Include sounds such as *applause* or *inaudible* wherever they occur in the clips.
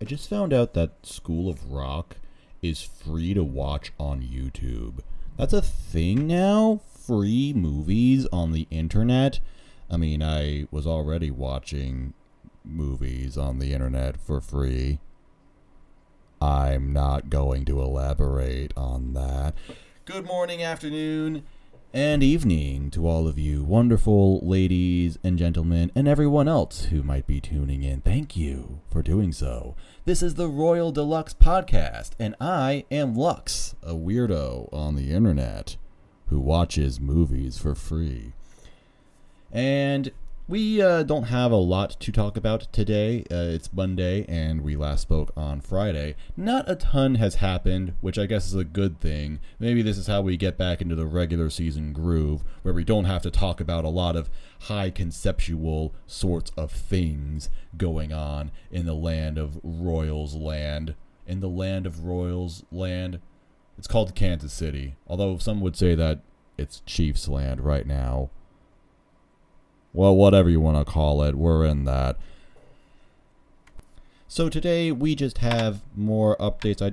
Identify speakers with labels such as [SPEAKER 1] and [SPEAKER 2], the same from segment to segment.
[SPEAKER 1] I just found out that School of Rock is free to watch on YouTube. That's a thing now? Free movies on the internet? I mean, I was already watching movies on the internet for free. I'm not going to elaborate on that. Good morning, afternoon, and evening to all of you wonderful ladies and gentlemen, and everyone else who might be tuning in. Thank you for doing so. This is the Royal de Lux Podcast, and I am Lux, a weirdo on the internet who watches movies for free. And we uh, don't have a lot to talk about today. Uh, it's Monday, and we last spoke on Friday. Not a ton has happened, which I guess is a good thing. Maybe this is how we get back into the regular season groove, where we don't have to talk about a lot of high conceptual sorts of things going on in the land of Royals land. In the land of Royals land. It's called Kansas City, although some would say that it's Chiefs land right now well, whatever you want to call it, we're in that. So today we just have more updates. I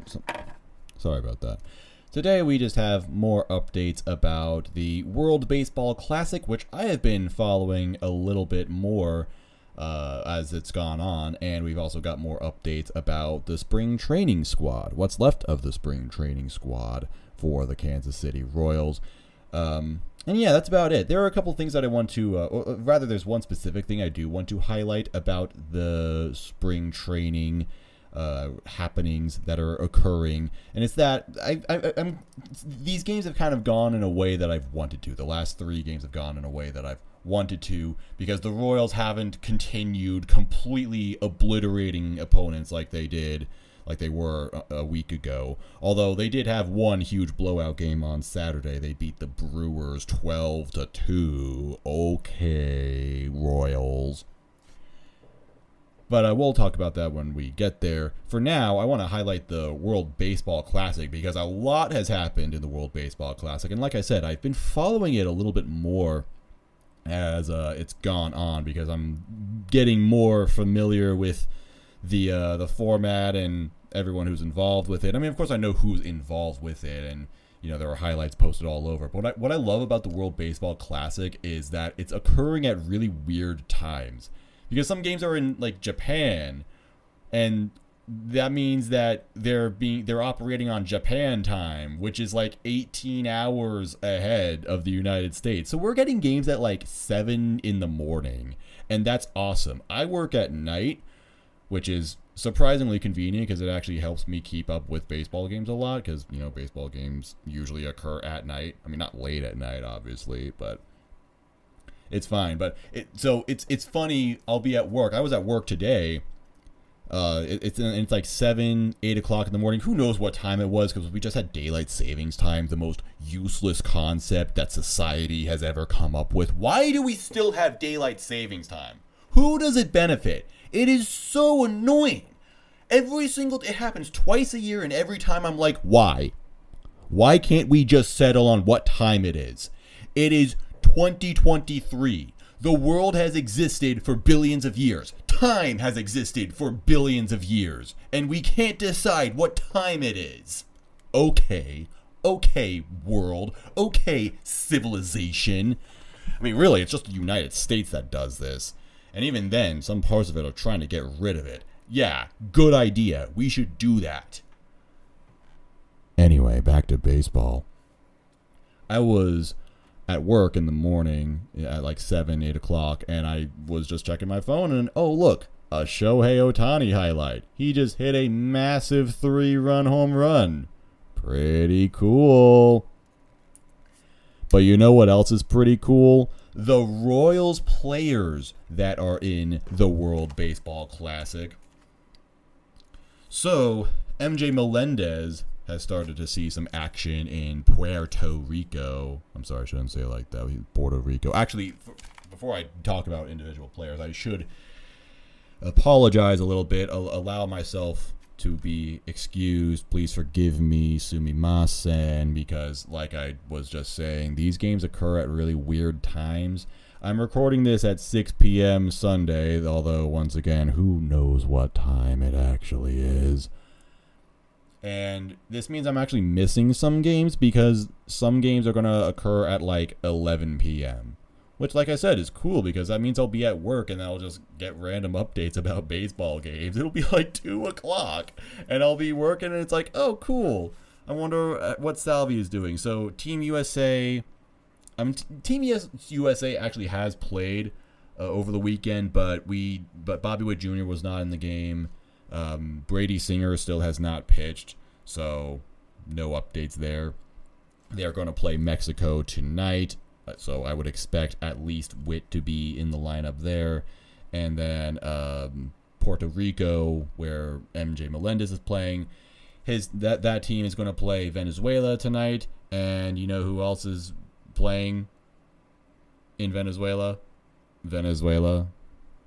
[SPEAKER 1] sorry about that. Today we just have more updates about the World Baseball Classic, which I have been following a little bit more uh, as it's gone on, and we've also got more updates about the spring training squad. What's left of the spring training squad for the Kansas City Royals? Um, and yeah, that's about it. There are a couple things that I want to, uh, or rather, there's one specific thing I do want to highlight about the spring training uh, happenings that are occurring, and it's that I, I, I'm these games have kind of gone in a way that I've wanted to. The last three games have gone in a way that I've wanted to because the Royals haven't continued completely obliterating opponents like they did like they were a, week ago. Although they did have one huge blowout game on Saturday. They beat the Brewers 12 to 2. Okay, Royals. But uh, we'll talk about that when we get there. For now, I want to highlight the World Baseball Classic because a lot has happened in the World Baseball Classic. And like I said, I've been following it a little bit more as uh, it's gone on because I'm getting more familiar with the uh, the format and everyone who's involved with it. I mean, of course, I know who's involved with it, and you know there are highlights posted all over. But what I, what I love about the World Baseball Classic is that it's occurring at really weird times because some games are in like Japan, and that means that they're being they're operating on Japan time, which is like 18 hours ahead of the United States. So we're getting games at like 7 in the morning, and that's awesome. I work at night, which is surprisingly convenient because it actually helps me keep up with baseball games a lot because you know baseball games usually occur at night. I mean, not late at night, obviously, but it's fine. But it so it's it's funny. I'll be at work. I was at work today. Uh, it, it's it's like seven, eight o'clock in the morning. Who knows what time it was? Because we just had daylight savings time, the most useless concept that society has ever come up with. Why do we still have daylight savings time? Who does it benefit? It is so annoying. Every single it happens twice a year, and every time I'm like, why? Why can't we just settle on what time it is? It is 2023. The world has existed for billions of years. Time has existed for billions of years. And we can't decide what time it is. Okay. Okay, world. Okay, civilization. I mean, really, it's just the United States that does this. And even then, some parts of it are trying to get rid of it. Yeah, good idea. We should do that. Anyway, back to baseball. I was at work in the morning at like 7, 8 o'clock, and I was just checking my phone, and oh, look, a Shohei Ohtani highlight. He just hit a massive three run home run. Pretty cool. But you know what else is pretty cool? The Royals players that are in the World Baseball Classic. So, MJ Melendez has started to see some action in Puerto Rico. I'm sorry, I shouldn't say it like that. Puerto Rico. Actually, before I talk about individual players, I should apologize a little bit, allow myself to be excused. Please forgive me, sumimasen, because like I was just saying, these games occur at really weird times. I'm recording this at 6 p.m. Sunday, although, once again, who knows what time it actually is. And this means I'm actually missing some games because some games are going to occur at like 11 p.m. Which, like I said, is cool because that means I'll be at work and I'll just get random updates about baseball games. *laughs* It'll be like 2 o'clock and I'll be working and it's like, oh, cool. I wonder uh, what Salvi is doing. So, Team USA. Um, Team USA actually has played uh, over the weekend, but we, but Bobby Witt Jr. was not in the game. Um, Brady Singer still has not pitched, so no updates there. They are going to play Mexico tonight, so I would expect at least Witt to be in the lineup there. And then um, Puerto Rico, where MJ Melendez is playing, his that that team is going to play Venezuela tonight. And you know who else is playing in Venezuela? Venezuela.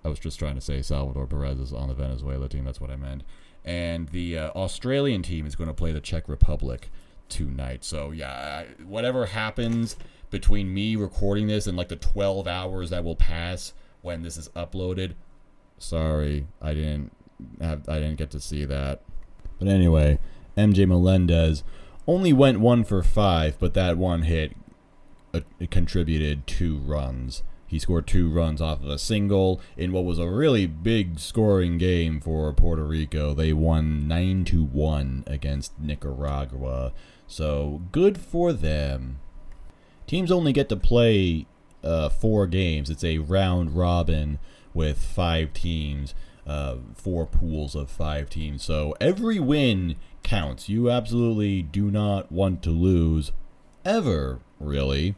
[SPEAKER 1] I was just trying to say Salvador Perez is on the Venezuela team. That's what I meant. And the uh, Australian team is going to play the Czech Republic tonight. So yeah, whatever happens between me recording this and like the 12 hours that will pass when this is uploaded, sorry, I didn't have I didn't get to see that. But anyway, MJ Melendez only went one for five, but that one hit uh, contributed two runs. He scored two runs off of a single in what was a really big scoring game for Puerto Rico. They won 9 to 1 against Nicaragua. So good for them. Teams only get to play uh, four games. It's a round robin with five teams, uh, four pools of five teams. So every win counts. You absolutely do not want to lose ever, really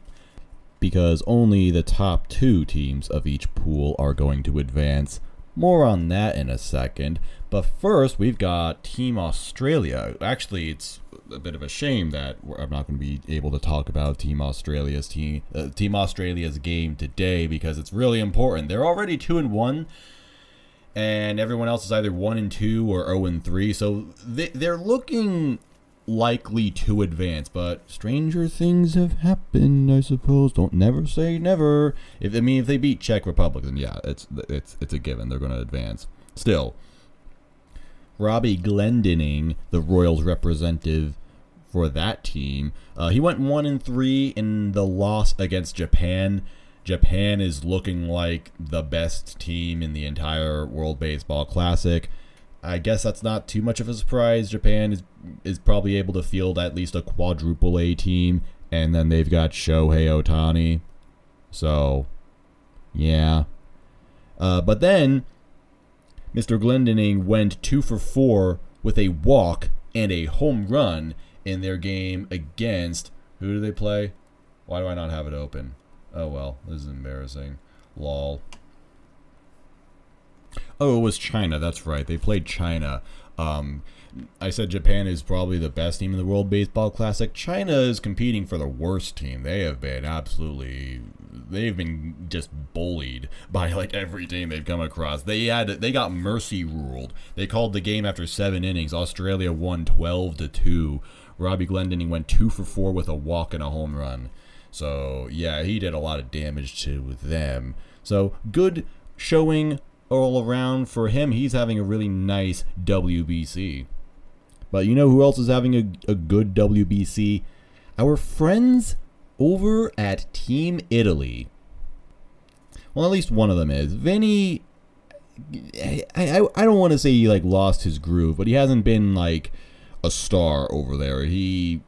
[SPEAKER 1] because only the top two teams of each pool are going to advance. More on that in a second. But first, we've got Team Australia. Actually, it's a bit of a shame that I'm not going to be able to talk about Team Australia's team, uh, Team Australia's game today because it's really important. They're already two and one, and everyone else is either one and two or zero and three. So they, they're looking likely to advance, but stranger things have happened, I suppose. Don't never say never. If I mean if they beat Czech Republic, then yeah, it's it's it's a given. They're going to advance. Still, Robbie Glendinning, the Royals representative for that team, uh, he went one and three in the loss against Japan. Japan is looking like the best team in the entire World Baseball Classic. I guess that's not too much of a surprise. Japan is is probably able to field at least a quadruple A team, and then they've got Shohei Ohtani. So, yeah. Uh, but then, Mr. Glendinning went two for four with a walk and a home run in their game against. Who do they play? Why do I not have it open? Oh well, this is embarrassing. Lol. Oh, it was China. That's right. They played China. Um, I said Japan is probably the best team in the World Baseball Classic. China is competing for the worst team. They have been absolutely they've been just bullied by like every team they've come across. They had they got mercy ruled. They called the game after 7 innings. Australia won 12 to 2. Robbie Glendinning went 2 for 4 with a walk and a home run. So, yeah, he did a lot of damage to them. So, good showing all around for him. He's having a really nice WBC. But you know who else is having a, a good WBC? Our friends over at Team Italy. Well, at least one of them is. Vinnie, I, I, I don't want to say he like lost his groove, but he hasn't been like a star over there. He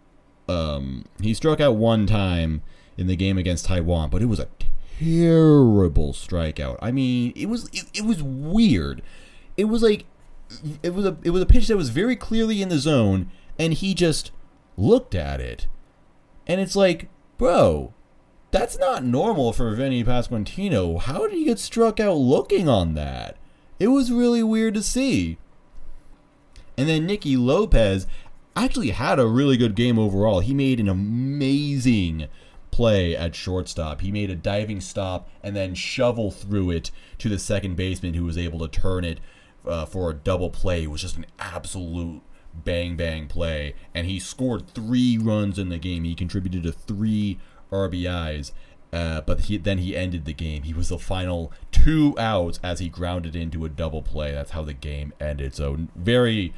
[SPEAKER 1] um he struck out one time in the game against Taiwan, but it was a terrible strikeout. I mean, it was it, it was weird. It was like it was a it was a pitch that was very clearly in the zone, and he just looked at it, and it's like, bro, that's not normal for Vinnie Pasquantino. How did he get struck out looking on that? It was really weird to see. And then Nicky Lopez actually had a really good game overall. He made an amazing play at shortstop. He made a diving stop and then shovel through it to the second baseman who was able to turn it uh, for a double play. It was just an absolute bang bang play. And he scored three runs in the game. He contributed to three RBIs. Uh, but he then he ended the game. He was the final two outs as he grounded into a double play. That's how the game ended. So very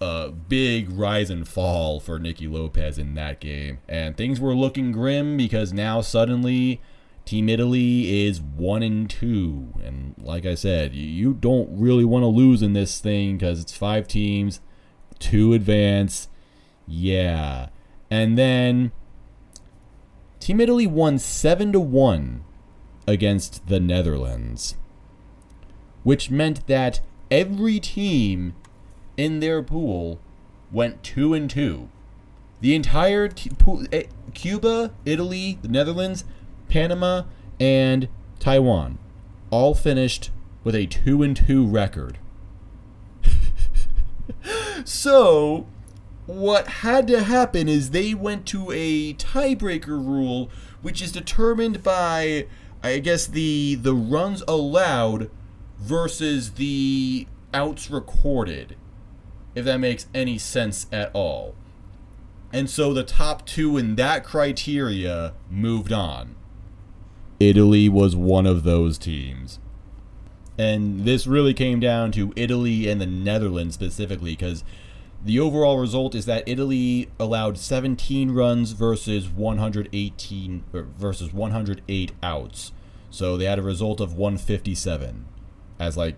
[SPEAKER 1] uh, big rise and fall for Nicky Lopez in that game, and things were looking grim because now suddenly Team Italy is one and two, and like I said, you don't really want to lose in this thing because it's five teams, two advance, yeah, and then Team Italy won 7 to 1 against the Netherlands, which meant that every team in their pool went 2 and 2. The entire t- pool, eh, Cuba, Italy, the Netherlands, Panama, and Taiwan all finished with a 2 and 2 record. *laughs* so, what had to happen is they went to a tiebreaker rule, which is determined by, I guess, the the runs allowed versus the outs recorded, if that makes any sense at all. And so the top two in that criteria moved on. Italy was one of those teams. And this really came down to Italy and the Netherlands specifically because the overall result is that Italy allowed 17 runs versus 118 versus 108 outs. So they had a result of 157 as like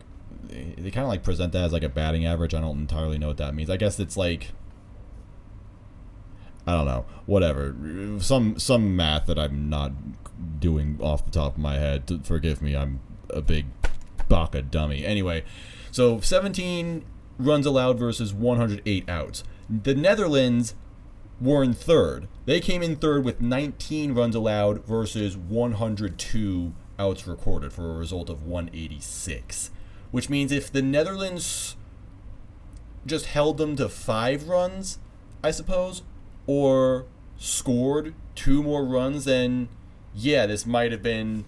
[SPEAKER 1] they kind of like present that as like a batting average. I don't entirely know what that means. I guess it's like I don't know, whatever. Some some math that I'm not doing off the top of my head. Forgive me. I'm a big baka dummy. Anyway, so 17 runs allowed versus 108 outs. The Netherlands were in third. They came in third with 19 runs allowed versus 102 outs recorded for a result of 186. Which means if the Netherlands just held them to five runs, I suppose, or scored two more runs, then yeah, this might have been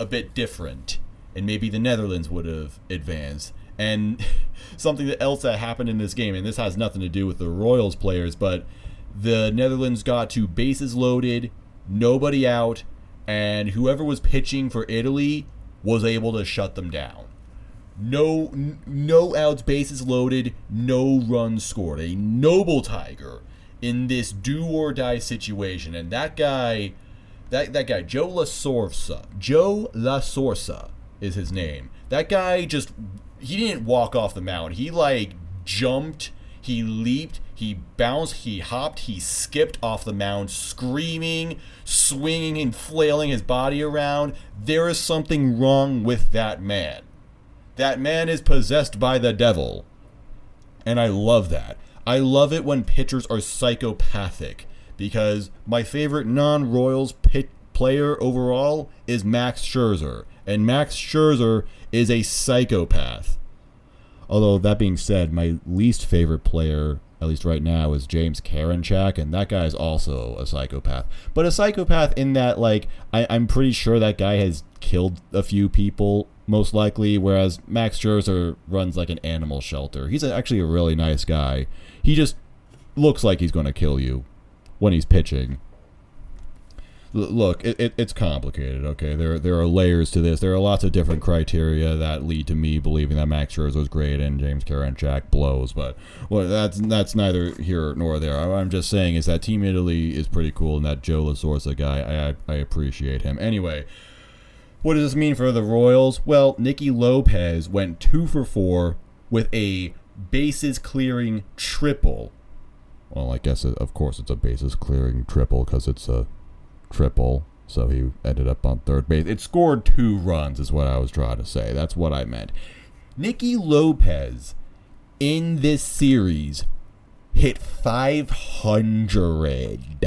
[SPEAKER 1] a bit different. And maybe the Netherlands would have advanced. And *laughs* something else that happened in this game, and this has nothing to do with the Royals players, but the Netherlands got to bases loaded, nobody out, and whoever was pitching for Italy was able to shut them down. No, no outs, bases loaded, no runs scored. A noble tiger in this do or die situation, and that guy, that that guy Joe LaSorsa, Joe LaSorsa is his name. That guy just he didn't walk off the mound. He like jumped, he leaped, he bounced, he hopped, he skipped off the mound, screaming, swinging and flailing his body around. There is something wrong with that man. That man is possessed by the devil. And I love that. I love it when pitchers are psychopathic because my favorite non Royals pit player overall is Max Scherzer. And Max Scherzer is a psychopath. Although, that being said, my least favorite player, at least right now, is James Karinchak, and that guy is also a psychopath. But a psychopath in that, like, I, I'm pretty sure that guy has killed a few people, most likely, whereas Max Scherzer runs like an animal shelter. He's actually a really nice guy. He just looks like he's going to kill you when he's pitching look, it, it, it's complicated. Okay, there there are layers to this. There are lots of different criteria that lead to me believing that Max Scherzer was great and James Karinchak blows. But well, that's that's neither here nor there. I'm just saying is that Team Italy is pretty cool, and that Joe LaSorsa guy, I, I I appreciate him. Anyway. What does this mean for the Royals? Well, Nicky Lopez went two for four with a bases clearing triple. Well, I guess it, of course it's a bases clearing triple because it's a triple. So he ended up on third base. It scored two runs, is what I was trying to say. That's what I meant. Nicky Lopez in this series hit 500.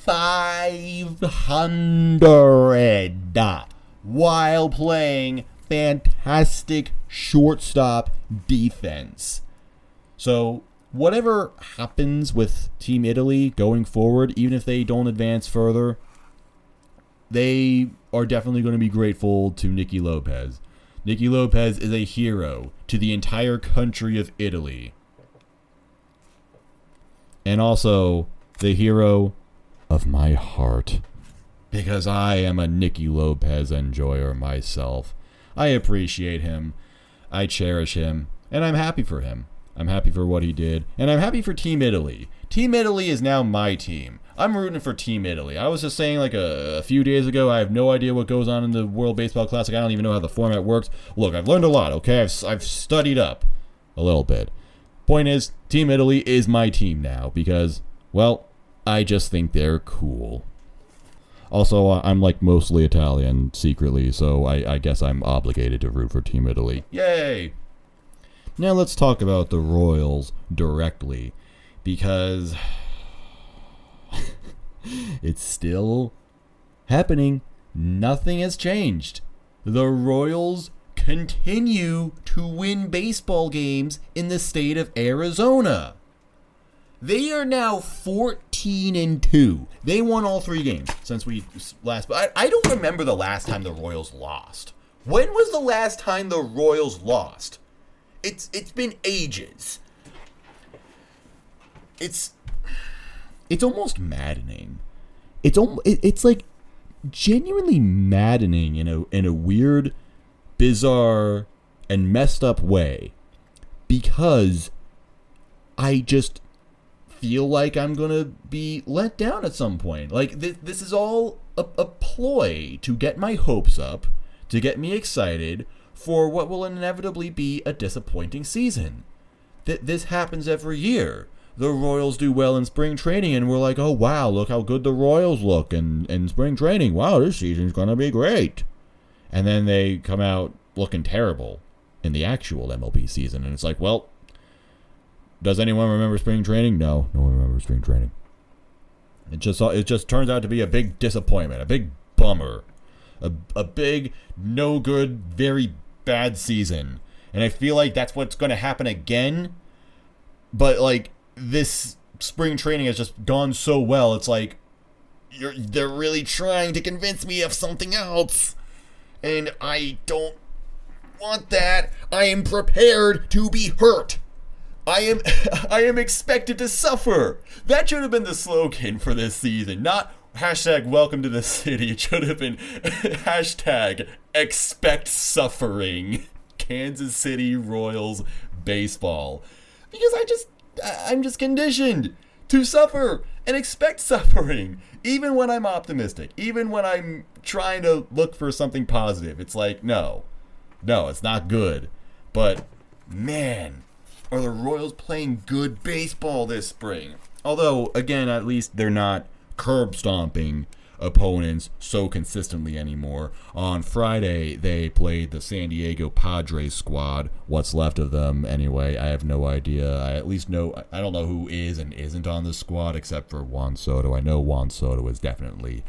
[SPEAKER 1] 500 while playing fantastic shortstop defense. So whatever happens with Team Italy going forward, even if they don't advance further, they are definitely going to be grateful to Nicky Lopez. Nicky Lopez is a hero to the entire country of Italy. And also the hero of my heart. because I am a Nicky Lopez enjoyer myself. I appreciate him. I cherish him, and I'm happy for him. I'm happy for what he did, and I'm happy for Team Italy. Team Italy is now my team. I'm rooting for Team Italy. I was just saying like a, a, few days ago, I have no idea what goes on in the World Baseball Classic. I don't even know how the format works. Look, I've learned a lot, okay? I've, I've studied up a little bit. Point is, Team Italy is my team now because, well, I just think they're cool. Also, I'm like mostly Italian secretly, so I, I guess I'm obligated to root for Team Italy. Yay! Now let's talk about the Royals directly because *sighs* it's still happening. Nothing has changed. The Royals continue to win baseball games in the state of Arizona. They are now 14 and 2. They won all three games since we last. But I, I don't remember the last time the Royals lost. When was the last time the Royals lost? It's it's been ages. It's it's almost maddening. It's it's like genuinely maddening in a in a weird, bizarre, and messed up way, because I just feel like I'm gonna be let down at some point. Like th- this is all a, a ploy to get my hopes up, to get me excited for what will inevitably be a disappointing season. Th- this happens every year the Royals do well in spring training, and we're like, oh wow, look how good the Royals look in, in spring training. Wow, this season's gonna be great. And then they come out looking terrible in the actual MLB season, and it's like, well, does anyone remember spring training? No, no one remembers spring training. It just it just turns out to be a big disappointment, a big bummer, a a big no good, very bad season. And I feel like that's what's going to happen again. But like this spring training has just gone so well. It's like you're they're really trying to convince me of something else. And I don't want that. I am prepared to be hurt. I am *laughs* I am expected to suffer. That should have been the slogan for this season, not hashtag welcome to the city. It should have been *laughs* hashtag expect suffering. Kansas City Royals baseball. Because I just I'm just conditioned to suffer and expect suffering, even when I'm optimistic, even when I'm trying to look for something positive. It's like, no, no, it's not good. But man, are the Royals playing good baseball this spring? Although, again, at least they're not curb stomping opponents so consistently anymore. On Friday, they played the San Diego Padres squad. What's left of them, anyway, I have no idea. I at least know, I don't know who is and isn't on the squad except for Juan Soto. I know Juan Soto is definitely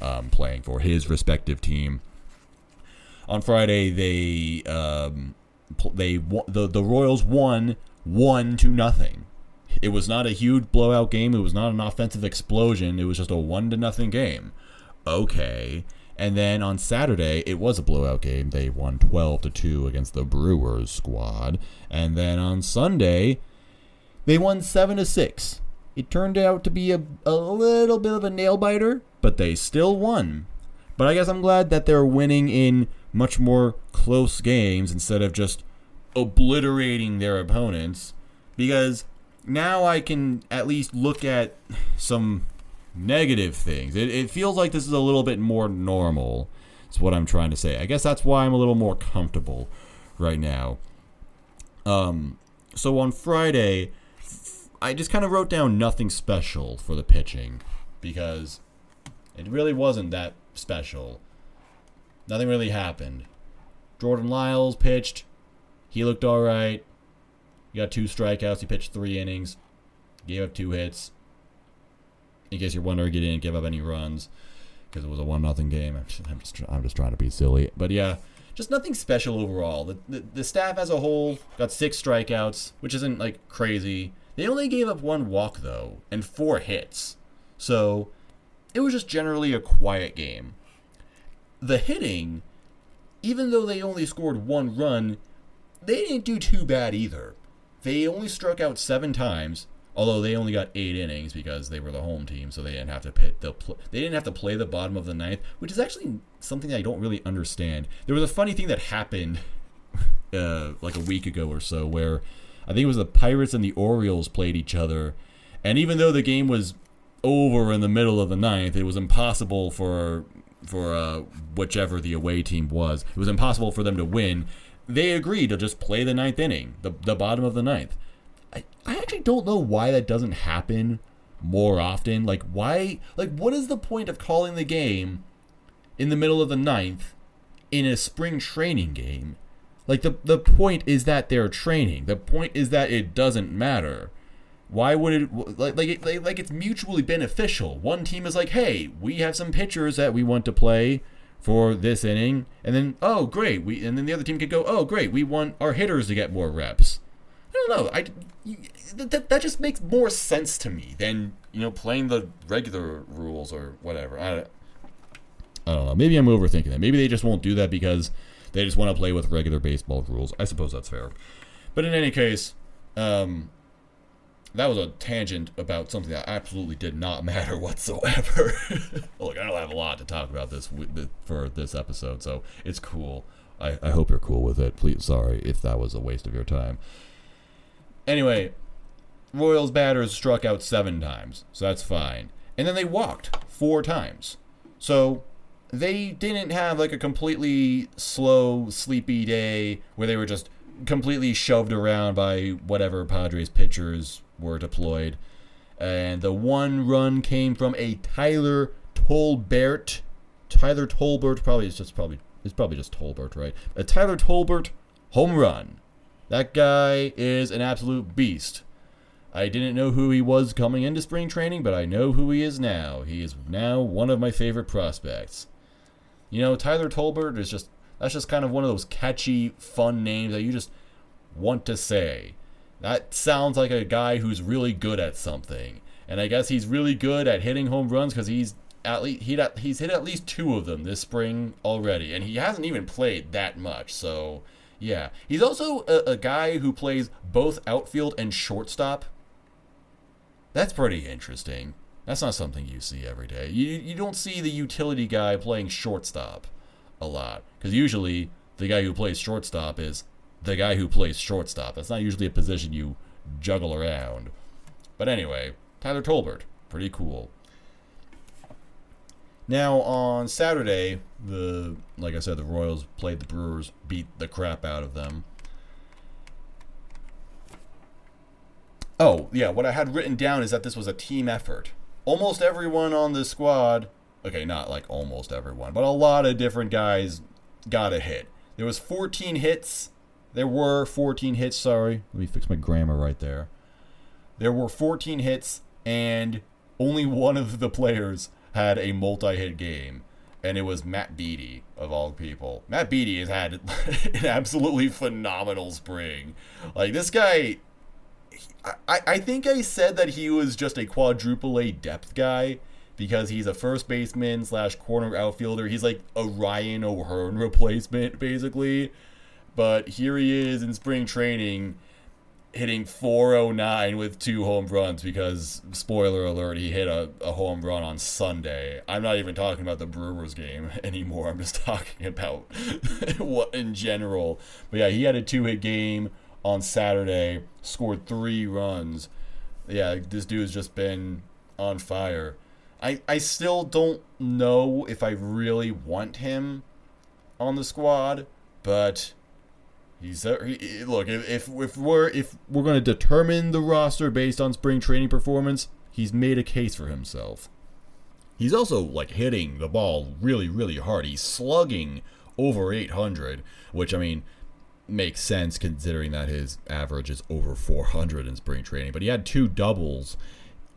[SPEAKER 1] um, playing for his respective team. On Friday, they um, they the the Royals won one to nothing. It was not a huge blowout game. It was not an offensive explosion. It was just a one to nothing game. Okay. And then on Saturday, it was a blowout game. They won 12 to 2 against the Brewers squad. And then on Sunday, they won 7 to 6. It turned out to be a, a little bit of a nail biter, but they still won. But I guess I'm glad that they're winning in much more close games instead of just obliterating their opponents because now I can at least look at some negative things. It, it feels like this is a little bit more normal. Is what I'm trying to say. I guess that's why I'm a little more comfortable right now. Um, so on Friday, I just kind of wrote down nothing special for the pitching because it really wasn't that special. Nothing really happened. Jordan Lyles pitched. He looked all right. He got two strikeouts. He pitched three innings. Gave up two hits. In case you're wondering, he didn't give up any runs because it was a one nothing game. I'm just, I'm just, I'm just trying to be silly, but yeah, just nothing special overall. The, the the staff as a whole got six strikeouts, which isn't like crazy. They only gave up one walk though and four hits, so it was just generally a quiet game. The hitting, even though they only scored one run, they didn't do too bad either. They only struck out seven times, Although they only got eight innings because they were the home team, so they didn't have to pit the pl- they didn't have to play the bottom of the ninth, which is actually something I don't really understand. There was a funny thing that happened *laughs* uh, like a week ago or so where I think it was the Pirates and the Orioles played each other, and even though the game was over in the middle of the ninth, it was impossible for for uh, whichever the away team was. It was impossible for them to win. They agreed to just play the ninth inning, the the bottom of the ninth. I, I actually don't know why that doesn't happen more often. Like why like what is the point of calling the game in the middle of the ninth in a spring training game? Like the the point is that they're training. The point is that it doesn't matter. Why would it like like, like like it's mutually beneficial? One team is like, "Hey, we have some pitchers that we want to play for this inning," and then, "Oh, great!" We and then the other team could go, "Oh, great! We want our hitters to get more reps." I don't know. I that, that just makes more sense to me than you know playing the regular rules or whatever. I, I don't know. Maybe I'm overthinking it. Maybe they just won't do that because they just want to play with regular baseball rules. I suppose that's fair. But in any case, um, that was a tangent about something that absolutely did not *laughs* matter whatsoever. *laughs* Look, I don't have a lot to talk about this for this episode, so it's cool. I, I hope you're cool with it. Please, sorry if that was a waste of your time. Anyway, Royals batters struck out seven times, so that's fine. And then they walked four times. So they didn't have like a completely slow, sleepy day where they were just completely shoved around by whatever Padres pitchers were deployed. And the one run came from a Tyler Tolbert. Tyler Tolbert, probably is just probably it's probably just Tolbert, right? A Tyler Tolbert home run. That guy is an absolute beast. I didn't know who he was coming into spring training, but I know who he is now. He is now one of my favorite prospects. You know, Tyler Tolbert is just that's just kind of one of those catchy, fun names that you just want to say. That sounds like a guy who's really good at something. And I guess he's really good at hitting home runs because he's at least he he's hit at least two of them this spring already, and he hasn't even played that much. So yeah, he's also a, a guy who plays both outfield and shortstop. That's pretty interesting. That's not something you see every day. You you don't see the utility guy playing shortstop a lot because usually the guy who plays shortstop is the guy who plays shortstop. That's not usually a position you juggle around. But anyway, Tyler Tolbert, pretty cool. Now on Saturday, the like I said, the Royals played the Brewers, beat the crap out of them. Oh, yeah, what I had written down is that this was a team effort almost everyone on the squad, okay, not like almost everyone, but a lot of different guys got a hit. There was 14 hits. There were 14 hits, sorry. Let me fix my grammar right there. There were 14 hits and only one of the players had a multi-hit game and it was Matt Beaty of all people. Matt Beaty has had *laughs* an absolutely phenomenal spring. Like this guy I, I think I said that he was just a quadruple A depth guy because he's a first baseman slash corner outfielder. He's like a Ryan O'Hearn replacement, basically. But here he is in spring training hitting 409 with two home runs because, spoiler alert, he hit a, a home run on Sunday. I'm not even talking about the Brewers game *laughs* anymore. I'm just talking about *laughs* what in general. But yeah, he had a two hit game on Saturday, scored three runs. Yeah, this dude's just been on fire. I, I still don't know if I really want him on the squad, but he's a, he, look if, if if we're if we're going to determine the roster based on spring training performance, he's made a case for himself. He's also like hitting the ball really really hard. He's slugging over 800, which I mean makes sense considering that his average is over 400 in spring training. But he had two doubles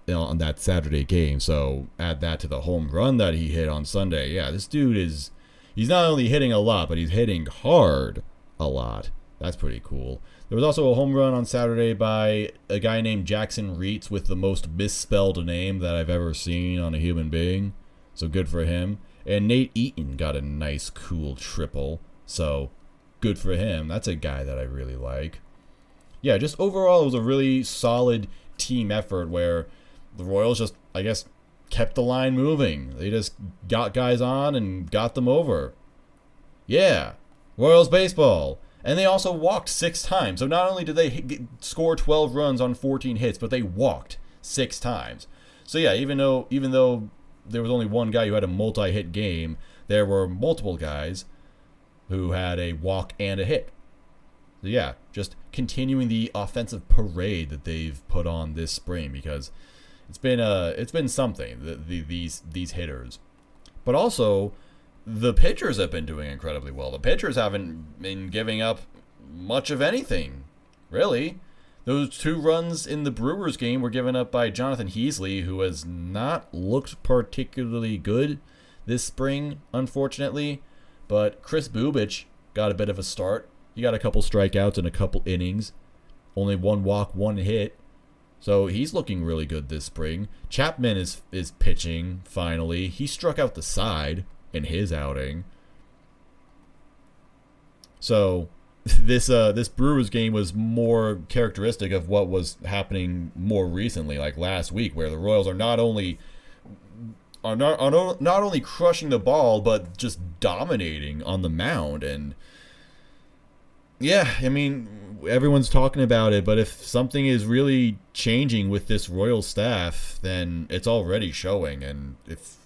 [SPEAKER 1] on that Saturday game, so add that to the home run that he hit on Sunday. Yeah, this dude is he's not only hitting a lot, but he's hitting hard a lot. That's pretty cool. There was also a home run on Saturday by a guy named Jackson Reitz with the most misspelled name that I've ever seen on a human being. So good for him. And Nate Eaton got a nice, cool triple. So good for him. That's a guy that I really like. Yeah, just overall, it was a really solid team effort where the Royals just, I guess, kept the line moving. They just got guys on and got them over. Yeah, Royals baseball. And they also walked six times. So not only did they hit, score 12 runs on 14 hits, but they walked six times. So yeah, even though even though there was only one guy who had a multi-hit game, there were multiple guys who had a walk and a hit. So yeah, just continuing the offensive parade that they've put on this spring because it's been uh it's been something the, the, these these hitters, but also the pitchers have been doing incredibly well. The pitchers haven't been giving up much of anything, really. Those two runs in the Brewers game were given up by Jonathan Heasley, who has not looked particularly good this spring, unfortunately. But Kris Bubic got a bit of a start. He got a couple strikeouts and a couple innings, only one walk, one hit. So he's looking really good this spring. Chapman is is pitching finally. He struck out the side in his outing. So *laughs* this uh this Brewers game was more characteristic of what was happening more recently, like last week, where the Royals are not only are not are not only crushing the ball, but just dominating on the mound. And yeah, I mean, everyone's talking about it, but if something is really changing with this Royal staff, then it's already showing. And if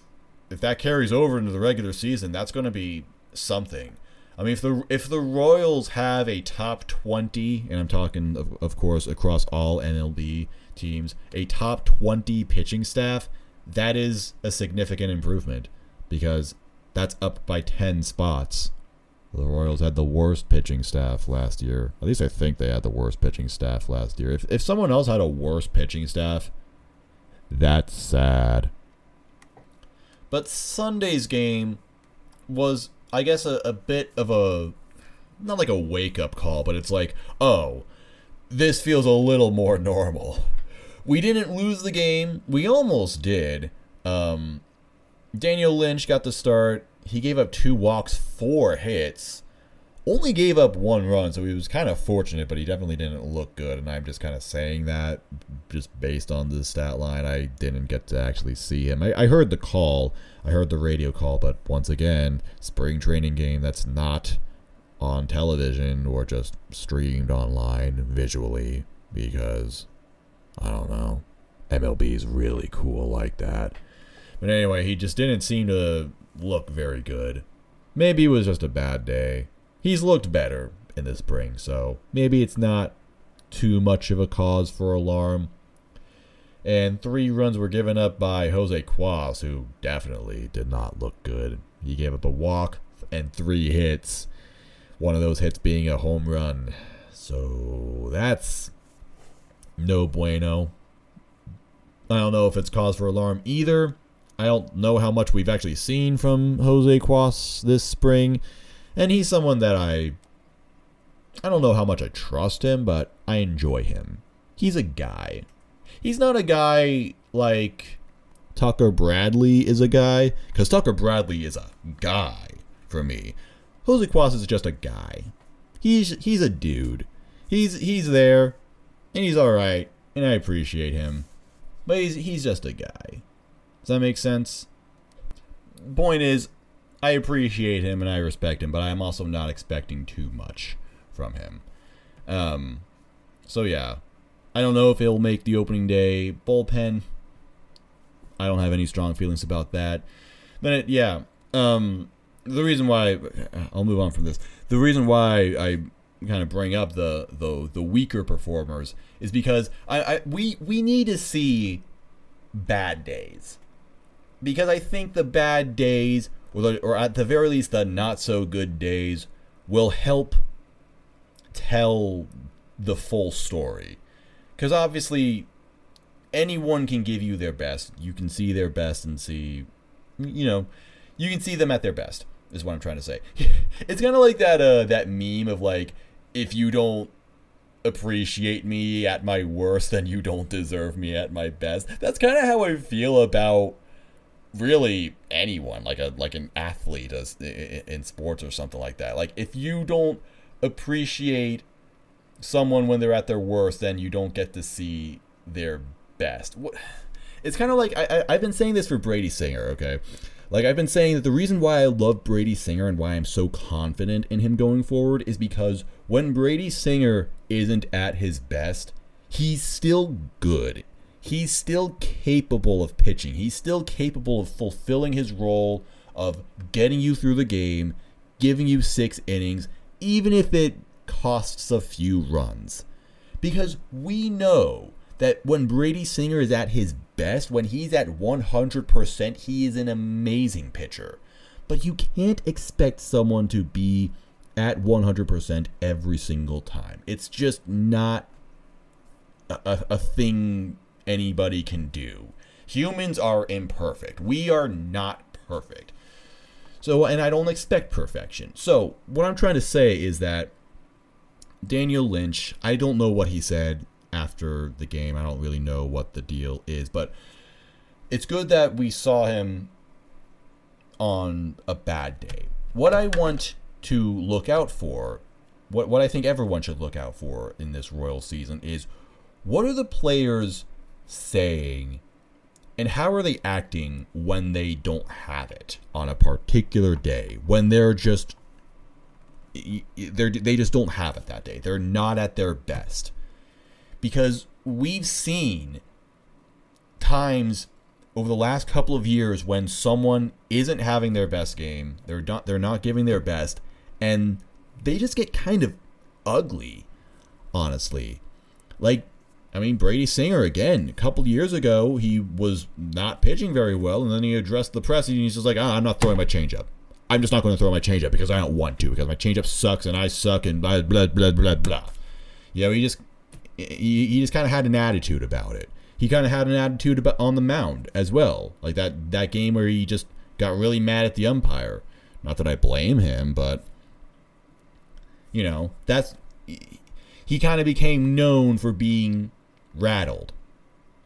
[SPEAKER 1] if that carries over into the regular season, that's going to be something. I mean, if the if the Royals have a top twenty, and I'm talking of, of course across all MLB teams, a top twenty pitching staff, that is a significant improvement because that's up by ten spots. The Royals had the worst pitching staff last year. At least I think they had the worst pitching staff last year. If if someone else had a worse pitching staff, that's sad. But Sunday's game was I guess a, a bit of a not like a wake up call, but it's like, oh, this feels a little more normal. We didn't lose the game. We almost did. Um, Daniel Lynch got the start. He gave up two walks, four hits. Only gave up one run, so he was kind of fortunate, but he definitely didn't look good. And I'm just kind of saying that just based on the stat line. I didn't get to actually see him. I, I heard the call, I heard the radio call, but once again, spring training game that's not on television or just streamed online visually because I don't know. MLB is really cool like that. But anyway, he just didn't seem to look very good. Maybe it was just a bad day. He's looked better in the spring, so maybe it's not too much of a cause for alarm. And three runs were given up by Jose Cuas, who definitely did not look good. He gave up a walk and three hits, one of those hits being a home run. So that's no bueno. I don't know if it's cause for alarm either. I don't know how much we've actually seen from Jose Cuas this spring, and he's someone that I I don't know how much I trust him, but I enjoy him. He's a guy. He's not a guy like Tucker Bradley is a guy, because Tucker Bradley is a guy for me. Jose Cuas is just a guy. He's he's a dude. He's he's there, and he's all right, and I appreciate him. But he's he's just a guy. Does that make sense? Point is, I appreciate him and I respect him, but I am also not expecting too much from him. Um, so yeah, I don't know if he'll make the opening day bullpen. I don't have any strong feelings about that. But it, yeah, um, the reason why I'll move on from this. The reason why I kind of bring up the the the weaker performers is because I, I we we need to see bad days because I think the bad days or, the, or at the very least the not so good days will help tell the full story. Because obviously anyone can give you their best. You can see their best and see you know you can see them at their best is what i'm trying to say. *laughs* It's kind of like that uh that meme of like if you don't appreciate me at my worst then you don't deserve me at my best. That's kind of how i feel about really anyone like a like an athlete as in sports or something like that like if you don't appreciate someone when they're at their worst then you don't get to see their best. What? It's kind of like I, I, I've been saying this for Brady Singer, okay? Like I've been saying that the reason why I love Brady Singer and why I'm so confident in him going forward is because when Brady Singer isn't at his best, he's still good. He's still capable of pitching. He's still capable of fulfilling his role of getting you through the game, giving you 6 innings, even if it costs a few runs. Because we know that when Brady Singer is at his best, when he's at 100%, he is an amazing pitcher. But you can't expect someone to be at 100% every single time. It's just not a, a, a thing anybody can do. Humans are imperfect. We are not perfect. So, and I don't expect perfection. So, what I'm trying to say is that Daniel Lynch, I don't know what he said after the game. I don't really know what the deal is, but it's good that we saw him on a bad day. What I want to look out for, what what I think everyone should look out for in this Royal season is what are the players saying and how are they acting when they don't have it on a particular day? When they're just they're, they just don't have it that day. They're not at their best. Because we've seen times over the last couple of years when someone isn't having their best game, they're not they're not giving their best, and they just get kind of ugly, honestly. Like, I mean, Brady Singer again. A couple years ago, he was not pitching very well, and then he addressed the press, and he's just like, ah, "I'm not throwing my changeup. I'm just not going to throw my changeup because I don't want to because my changeup sucks and I suck and blah blah blah blah blah." You know, he just he, he just kind of had an attitude about it. He kind of had an attitude about on the mound as well, like that that game where he just got really mad at the umpire. Not that I blame him, but you know that's he kind of became known for being rattled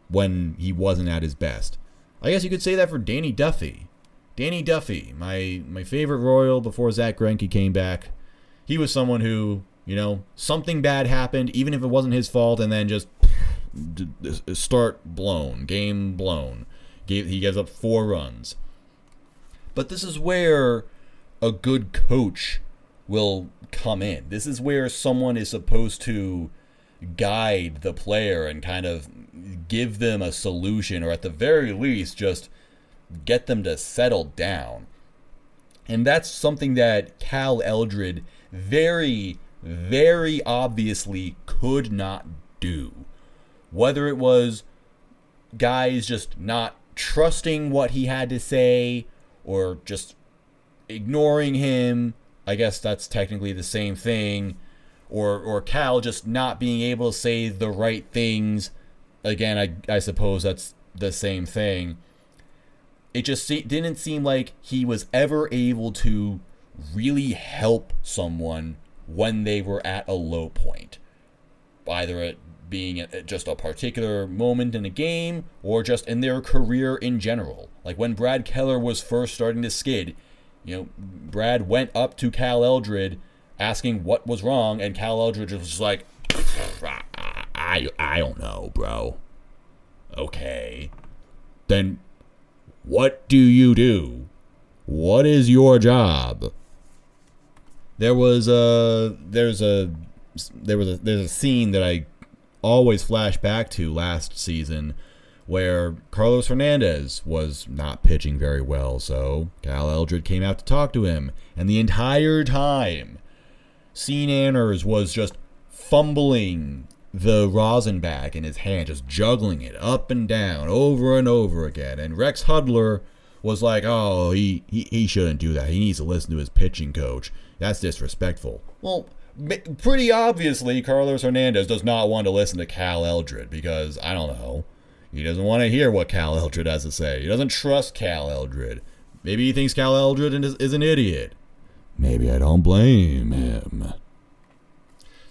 [SPEAKER 1] when he wasn't at his best. I guess you could say that for Danny Duffy. Danny Duffy, my my favorite Royal before Zack Greinke came back. He was someone who you know, something bad happened, even if it wasn't his fault, and then just start blown, game blown. He gives up four runs. But this is where a good coach will come in. This is where someone is supposed to guide the player and kind of give them a solution, or at the very least, just get them to settle down. And that's something that Cal Eldred very very obviously could not do. Whether it was guys just not trusting what he had to say or just ignoring him, I guess that's technically the same thing. Or, or Cal just not being able to say the right things. Again, I, I suppose that's the same thing. It just se- didn't seem like he was ever able to really help someone when they were at a low point, either it being at just a particular moment in a game or just in their career in general. Like when Brad Keller was first starting to skid, you know, Brad went up to Cal Eldred asking what was wrong, and Cal Eldred was like, I, I don't know, bro. Okay. Then what do you do? What is your job? there was a there's a there was a there's a scene that I always flash back to last season where Carlos Hernandez was not pitching very well, so Cal Eldred came out to talk to him, and the entire time, Sean Anners was just fumbling the rosin bag in his hand, just juggling it up and down over and over again. And Rex Hudler was like, oh, he, he, he shouldn't do that. He needs to listen to his pitching coach. That's disrespectful. Well, pretty obviously, Carlos Hernandez does not want to listen to Cal Eldred because, I don't know, he doesn't want to hear what Cal Eldred has to say. He doesn't trust Cal Eldred. Maybe he thinks Cal Eldred is, is an idiot. Maybe I don't blame him.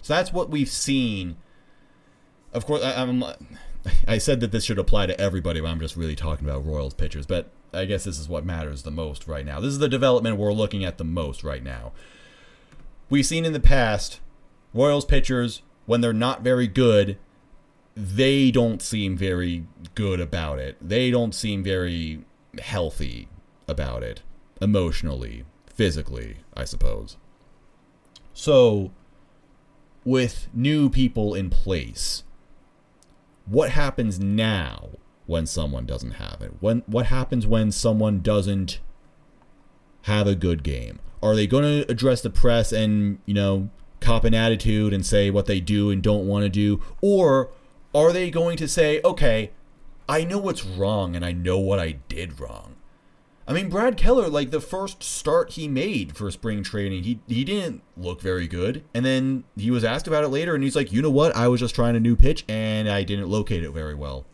[SPEAKER 1] So that's what we've seen. Of course, I, I'm. I said that this should apply to everybody, but I'm just really talking about Royals pitchers. But I guess this is what matters the most right now. This is the development we're looking at the most right now. We've seen in the past Royals pitchers, when they're not very good, they don't seem very good about it. They don't seem very healthy about it emotionally, physically, I suppose. So, with new people in place, what happens now when someone doesn't have it? When what happens when someone doesn't have a good game? Are they going to address the press and, you know, cop an attitude and say what they do and don't want to do or are they going to say, "Okay, I know what's wrong and I know what I did wrong." I mean, Brad Keller, like the first start he made for spring training, he he didn't look very good. And then he was asked about it later, and he's like, "You know what? I was just trying a new pitch, and I didn't locate it very well."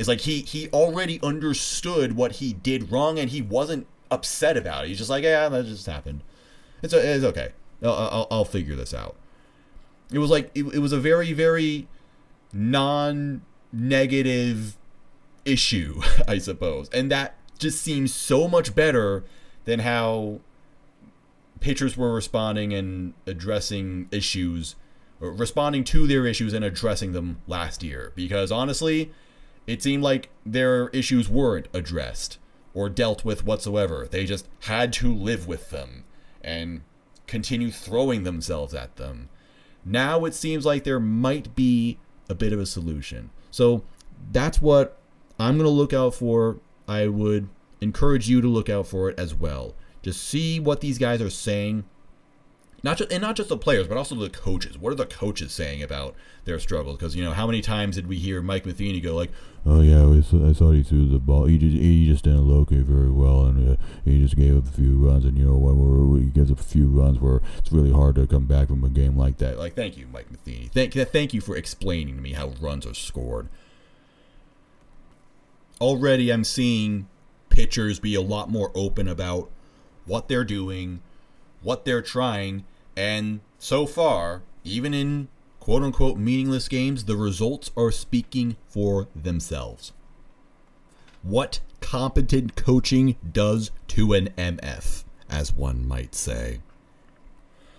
[SPEAKER 1] It's like he he already understood what he did wrong, and he wasn't upset about it. He's just like, "Yeah, that just happened. It's it's okay. I'll, I'll, I'll figure this out." It was like it, it was a very very non-negative issue, *laughs* I suppose, and that just seems so much better than how pitchers were responding and addressing issues or responding to their issues and addressing them last year. Because honestly it seemed like their issues weren't addressed or dealt with whatsoever. They just had to live with them and continue throwing themselves at them. Now it seems like there might be a bit of a solution. So that's what i'm going to look out for I would encourage you to look out for it as well. Just see what these guys are saying. Not just and not just the players, but also the coaches. What are the coaches saying about their struggles? Because you know, how many times did we hear Mike Matheny go like,
[SPEAKER 2] "Oh yeah, I thought he threw the ball. He just he just didn't locate very well, and uh, he just gave up a few runs. And you know, when he gives up a few runs, where it's really hard to come back from a game like that.
[SPEAKER 1] Like, thank you, Mike Matheny. Thank thank you for explaining to me how runs are scored already I'm seeing pitchers be a lot more open about what they're doing, what they're trying, and so far, even in quote unquote meaningless games, the results are speaking for themselves. What competent coaching does to an MF, as one might say.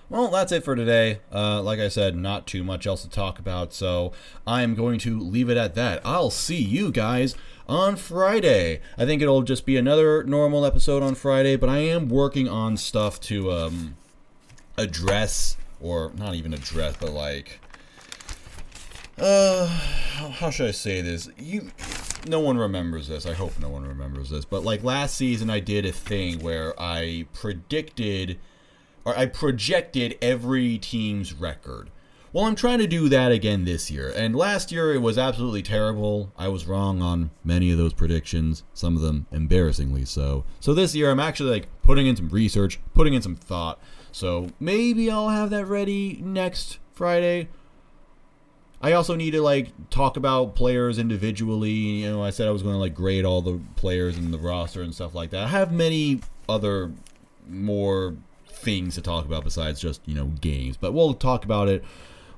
[SPEAKER 1] Well, that's it for today. Uh, like I said, not too much else to talk about, so I am going to leave it at that. I'll see you guys on Friday. I think it'll just be another normal episode on Friday, but I am working on stuff to um, address, or not even address, but like. Uh, how should I say this? You, no one remembers this. I hope no one remembers this. But like last season, I did a thing where I predicted or I projected every team's record. Well, I'm trying to do that again this year. And last year it was absolutely terrible. I was wrong on many of those predictions, some of them embarrassingly so. So this year I'm actually like putting in some research, putting in some thought. So maybe I'll have that ready next Friday. I also need to like talk about players individually. You know, I said I was going to like grade all the players in the roster and stuff like that. I have many other more things to talk about besides just, you know, games. But we'll talk about it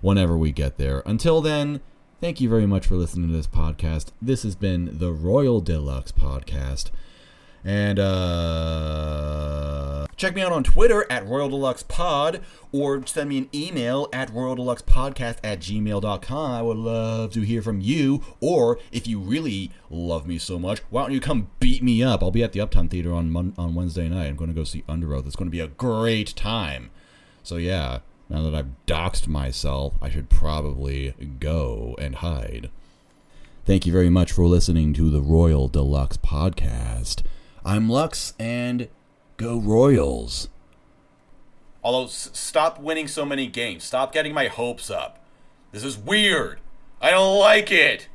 [SPEAKER 1] whenever we get there. Until then, thank you very much for listening to this podcast. This has been the Royal de Lux Podcast. And uh, check me out on Twitter at Royal de Lux Pod or send me an email at Royal de Lux Podcast at gmail.com. I would love to hear from you. Or if you really love me so much, why don't you come beat me up? I'll be at the Uptown Theater on Mon- on Wednesday night. I'm going to go see Underoath. It's going to be a great time. So yeah, now that I've doxed myself, I should probably go and hide. Thank you very much for listening to the Royal de Lux Podcast. I'm Lux, and go Royals. Although, s- stop winning so many games. Stop getting my hopes up. This is weird. I don't like it.